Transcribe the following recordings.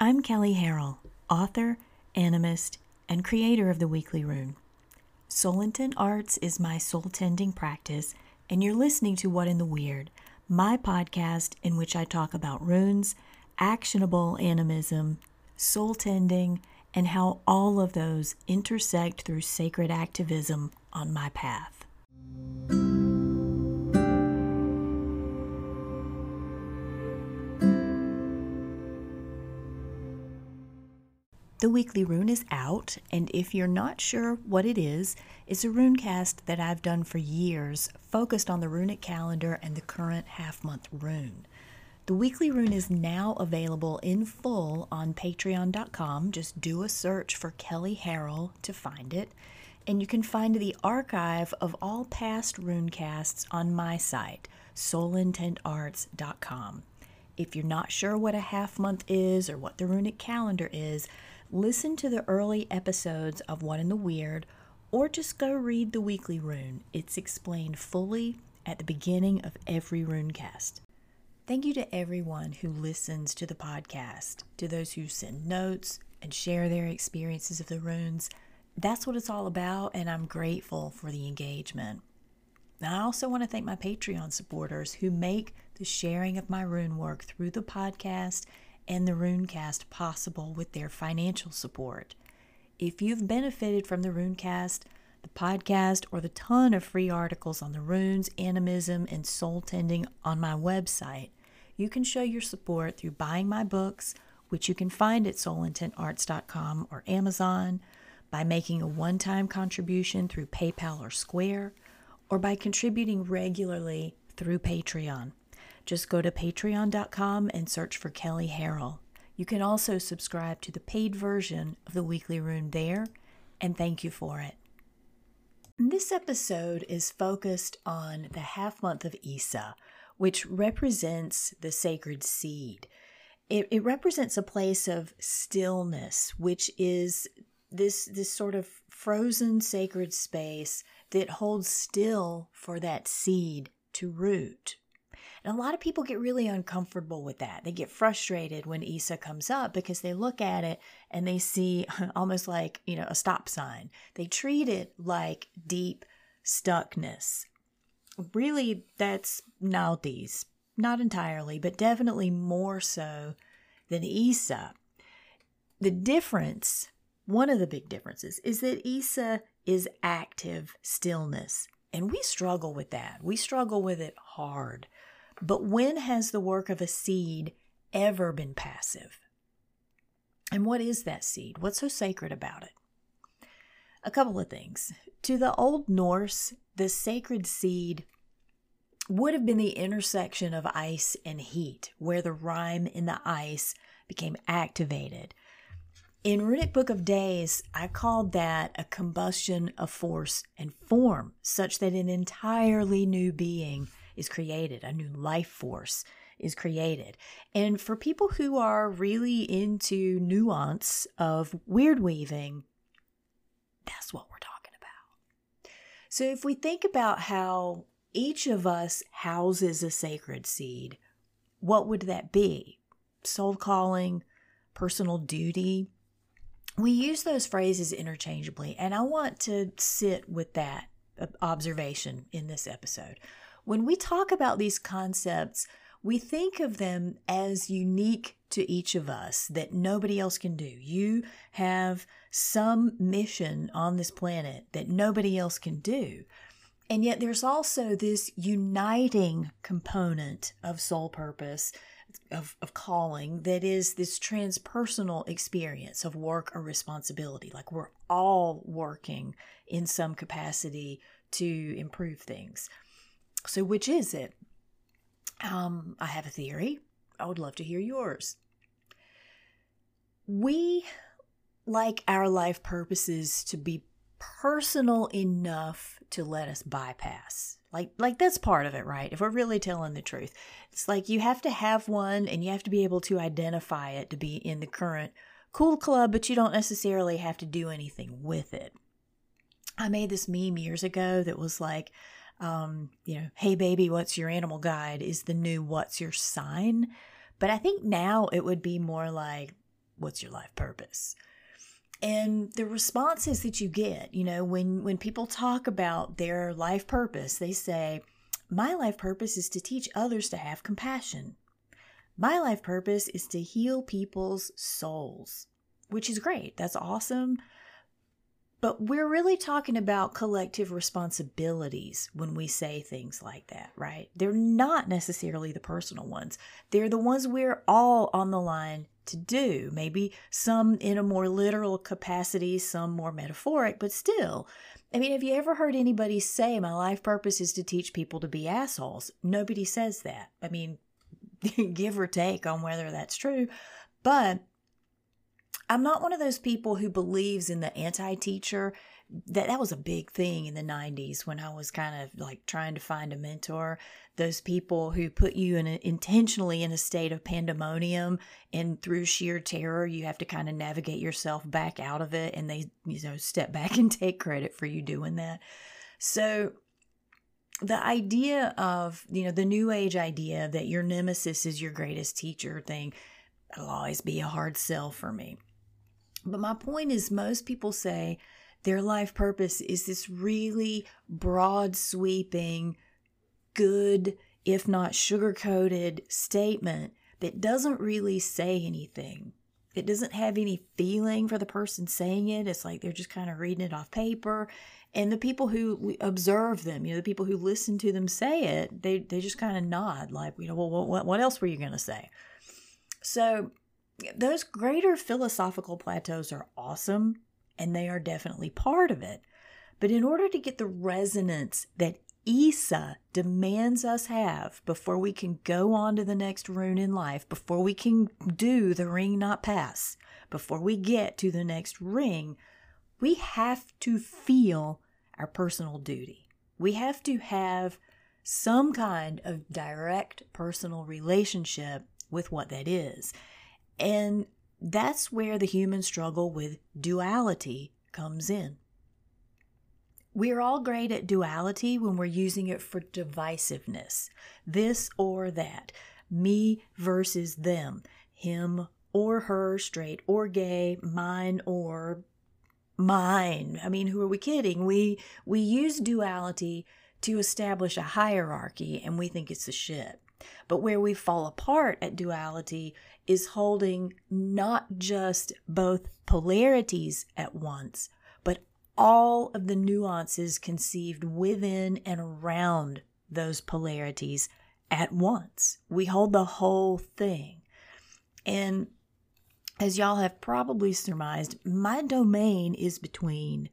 I'm Kelley Harrell, author, animist, and creator of the Weekly Rune. Soul Intent Arts is my soul tending practice, and you're listening to What in the Weird, my podcast in which I talk about runes, actionable animism, soul tending, and how all of those intersect through sacred activism on my path. The weekly rune is out, and if you're not sure what it is, it's a rune cast that I've done for years, focused on the runic calendar and the current half month rune. The weekly rune is now available in full on patreon.com. Just do a search for Kelley Harrell to find it. And you can find the archive of all past rune casts on my site, soulintentarts.com. If you're not sure what a half month is or what the runic calendar is, listen to the early episodes of What in the Weird, or just go read the weekly rune. It's explained fully at the beginning of every runecast. Thank you to everyone who listens to the podcast, to those who send notes and share their experiences of the runes. That's what it's all about, and I'm grateful for the engagement. And I also want to thank my Patreon supporters who make the sharing of my rune work through the podcast and the Runecast possible with their financial support. If you've benefited from the Runecast, the podcast, or the ton of free articles on the runes, animism, and soul tending on my website, you can show your support through buying my books, which you can find at soulintentarts.com or Amazon, by making a one time contribution through PayPal or Square, or by contributing regularly through Patreon. Just go to patreon.com and search for Kelley Harrell. You can also subscribe to the paid version of the Weekly Rune there, and thank you for it. This episode is focused on the half month of Isa, which represents the sacred seed. It, it represents a place of stillness, which is this, this sort of frozen sacred space that holds still for that seed to root, and a lot of people get really uncomfortable with that. They get frustrated when Isa comes up because they look at it and they see almost like, you know, a stop sign. They treat it like deep stuckness. Really, that's Naldi's. Not entirely, but definitely more so than Isa. The difference, one of the big differences, is that Isa is active stillness. And we struggle with that. We struggle with it hard. But when has the work of a seed ever been passive? And what is that seed? What's so sacred about it? A couple of things. To the Old Norse, the sacred seed would have been the intersection of ice and heat, where the rime in the ice became activated. In Runic Book of Days, I called that a combustion of force and form, such that an entirely new being is created, a new life force is created. And for people who are really into nuance of wyrd weaving, that's what we're talking about. So if we think about how each of us houses a sacred seed, what would that be? Soul calling, personal duty. We use those phrases interchangeably, and I want to sit with that uh, observation in this episode. When we talk about these concepts, we think of them as unique to each of us that nobody else can do. You have some mission on this planet that nobody else can do. And yet there's also this uniting component of soul purpose, of, of calling, that is this transpersonal experience of work or responsibility. Like we're all working in some capacity to improve things. So, which is it? Um, I have a theory. I would love to hear yours. We like our life purposes to be personal enough to let us bypass. Like like that's part of it, right? If we're really telling the truth. It's like you have to have one and you have to be able to identify it to be in the current cool club, but you don't necessarily have to do anything with it. I made this meme years ago that was like um, you know, hey baby, what's your animal guide is the new what's your sign. But I think now it would be more like, what's your life purpose? And the responses that you get, you know, when when people talk about their life purpose, they say, "My life purpose is to teach others to have compassion. My life purpose is to heal people's souls." Which is great. That's awesome. But we're really talking about collective responsibilities when we say things like that, right? They're not necessarily the personal ones. They're the ones we're all on the line to do. Maybe some in a more literal capacity, some more metaphoric, but still. I mean, have you ever heard anybody say, My life purpose is to teach people to be assholes? Nobody says that. I mean, give or take on whether that's true. But I'm not one of those people who believes in the anti teacher. That that was a big thing in the 90s when I was kind of like trying to find a mentor. Those people who put you in a, intentionally in a state of pandemonium and through sheer terror you have to kind of navigate yourself back out of it and they you know step back and take credit for you doing that. So the idea of, you know, the new age idea that your nemesis is your greatest teacher thing, it'll always be a hard sell for me. But my point is, most people say their life purpose is this really broad sweeping, good, if not sugar coated statement that doesn't really say anything. It doesn't have any feeling for the person saying it. It's like they're just kind of reading it off paper. And the people who observe them, you know, the people who listen to them say it, they, they just kind of nod, like, you know, well, what, what else were you going to say? So those greater philosophical plateaus are awesome and they are definitely part of it. But in order to get the resonance that Isa demands us have before we can go on to the next rune in life, before we can do the ring not pass, before we get to the next ring, we have to feel our personal duty. We have to have some kind of direct personal relationship with what that is. And that's where the human struggle with duality comes in. We're all great at duality when we're using it for divisiveness this or that, me versus them, him or her, straight or gay, mine or mine. I mean, who are we kidding? We we use duality to establish a hierarchy and we think it's a shit. But where we fall apart at duality is holding not just both polarities at once, but all of the nuances conceived within and around those polarities at once. We hold the whole thing. And as y'all have probably surmised, my domain is between.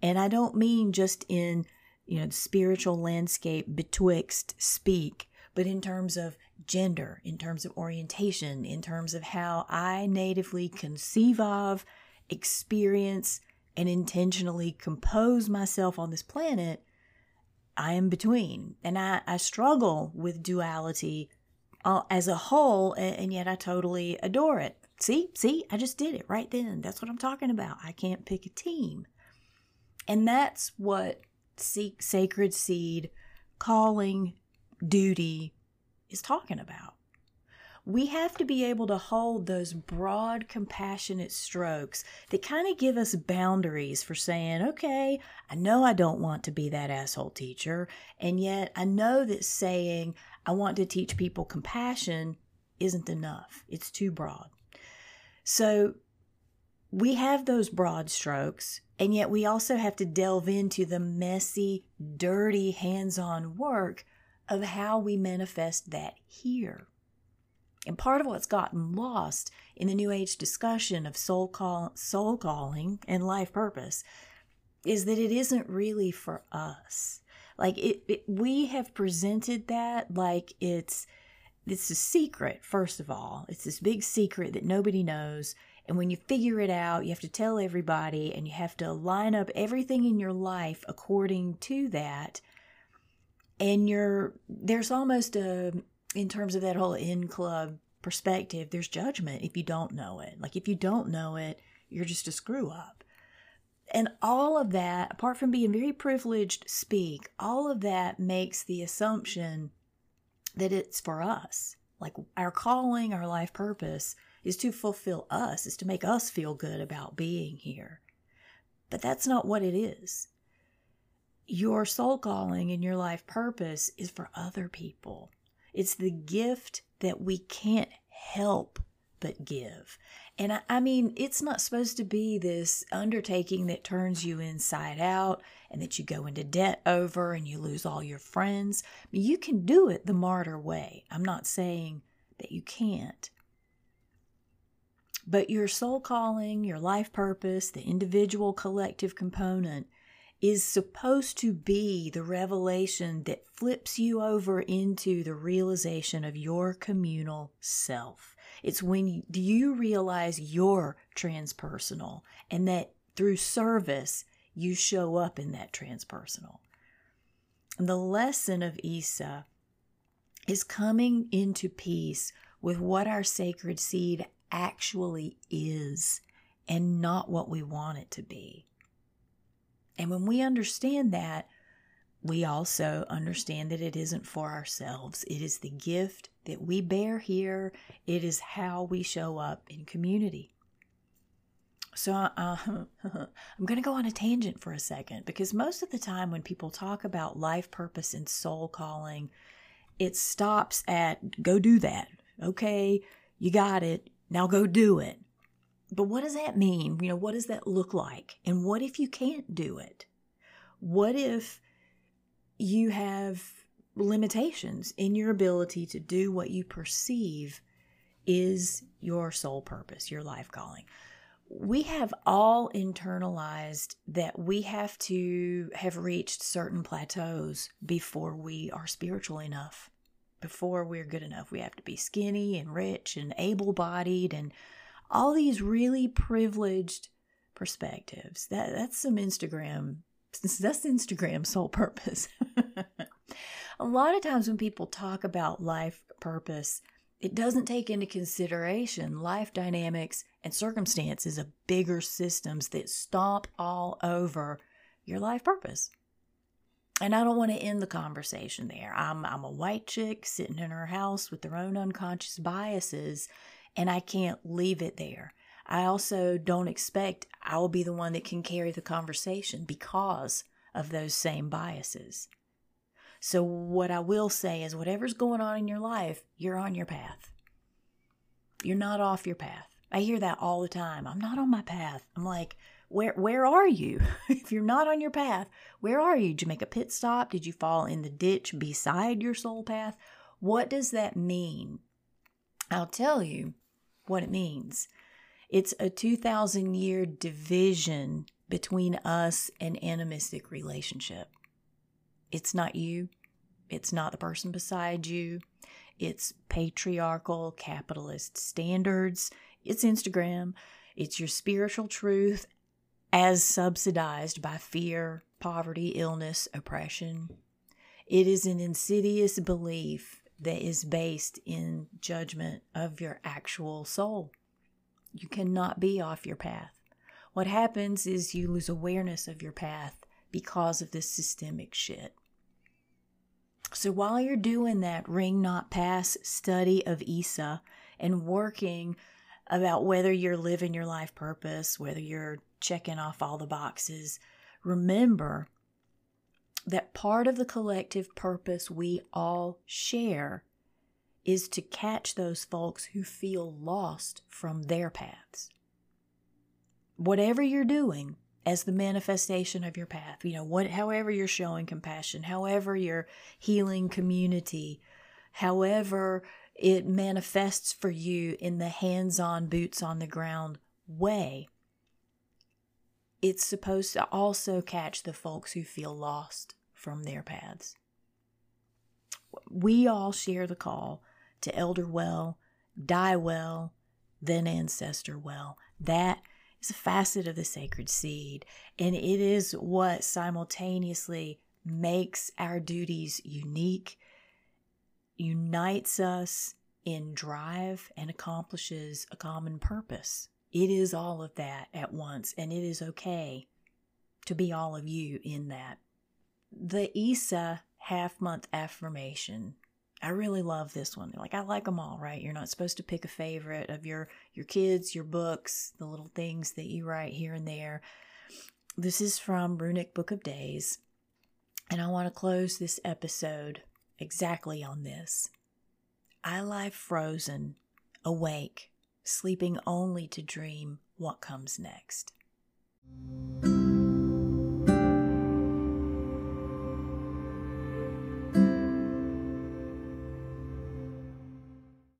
And I don't mean just in, you know, the spiritual landscape betwixt speak, but in terms of gender, in terms of orientation, in terms of how I natively conceive of, experience, and intentionally compose myself on this planet, I am between. And I, I struggle with duality uh, as a whole, and, and yet I totally adore it. See, see, I just did it right then. That's what I'm talking about. I can't pick a team. And that's what seek sacred seed, calling, duty, is talking about. We have to be able to hold those broad, compassionate strokes that kind of give us boundaries for saying, okay, I know I don't want to be that asshole teacher. And yet I know that saying I want to teach people compassion isn't enough, it's too broad. So we have those broad strokes, and yet we also have to delve into the messy, dirty, hands on work of how we manifest that here. And part of what's gotten lost in the New Age discussion of soul, call, soul calling and life purpose is that it isn't really for us. Like it, it, we have presented that like it's it's a secret. First of all, it's this big secret that nobody knows. And when you figure it out, you have to tell everybody, and you have to line up everything in your life according to that and you're there's almost a in terms of that whole in club perspective there's judgment if you don't know it like if you don't know it you're just a screw up and all of that apart from being very privileged speak all of that makes the assumption that it's for us like our calling our life purpose is to fulfill us, is to make us feel good about being here. But that's not what it is. Your soul calling and your life purpose is for other people. It's the gift that we can't help but give. And I, I, mean, it's not supposed to be this undertaking that turns you inside out and that you go into debt over and you lose all your friends. You can do it the martyr way. I'm not saying that you can't. But your soul calling, your life purpose, the individual collective component is supposed to be the revelation that flips you over into the realization of your communal self. It's when you, realize you're transpersonal and that through service, you show up in that transpersonal. And the lesson of Isa is coming into peace with what our sacred seed actually is and not what we want it to be. And when we understand that, we also understand that it isn't for ourselves. It is the gift that we bear here, it is how we show up in community. So uh, I'm going to go on a tangent for a second because most of the time when people talk about life purpose and soul calling, it stops at go do that. Okay, you got it. Now go do it. But what does that mean? You know, what does that look like? And what if you can't do it? What if you have limitations in your ability to do what you perceive is your soul purpose, your life calling? We have all internalized that we have to have reached certain plateaus before we are spiritual enough, before we're good enough. We have to be skinny and rich and able bodied and all these really privileged perspectives. That that's some Instagram that's Instagram's sole purpose. a lot of times when people talk about life purpose, it doesn't take into consideration life dynamics and circumstances of bigger systems that stomp all over your life purpose. And I don't want to end the conversation there. I'm, I'm a white chick sitting in her house with her own unconscious biases, and I can't leave it there. I also don't expect I will be the one that can carry the conversation because of those same biases. So, what I will say is, whatever's going on in your life, you're on your path. You're not off your path. I hear that all the time. I'm not on my path. I'm like, where where are you? if you're not on your path, where are you? Did you make a pit stop? Did you fall in the ditch beside your soul path? What does that mean? I'll tell you what it means. It's a 2,000 year division between us and animistic relationship. It's not you. It's not the person beside you. It's patriarchal capitalist standards. It's Instagram. It's your spiritual truth as subsidized by fear, poverty, illness, oppression. It is an insidious belief that is based in judgment of your actual soul. You cannot be off your path. What happens is you lose awareness of your path because of this systemic shit. So while you're doing that ring not pass study of Isa and working about whether you're living your life purpose, whether you're checking off all the boxes, remember that part of the collective purpose we all share is to catch those folks who feel lost from their paths. Whatever you're doing as the manifestation of your path, you know, what, however you're showing compassion, however you're healing community, however it manifests for you in the hands on, boots on the ground way, it's supposed to also catch the folks who feel lost from their paths. We all share the call to elder well, die well, then ancestor well. That is a facet of the sacred seed, and it is what simultaneously makes our duties unique, unites us in drive, and accomplishes a common purpose. It is all of that at once, and it is okay to be all of you in that. The Isa half month affirmation I really love this one. Like I like them all, right? You're not supposed to pick a favorite of your your kids, your books, the little things that you write here and there. This is from Runic Book of Days, and I want to close this episode exactly on this. I lie frozen, awake, sleeping only to dream what comes next.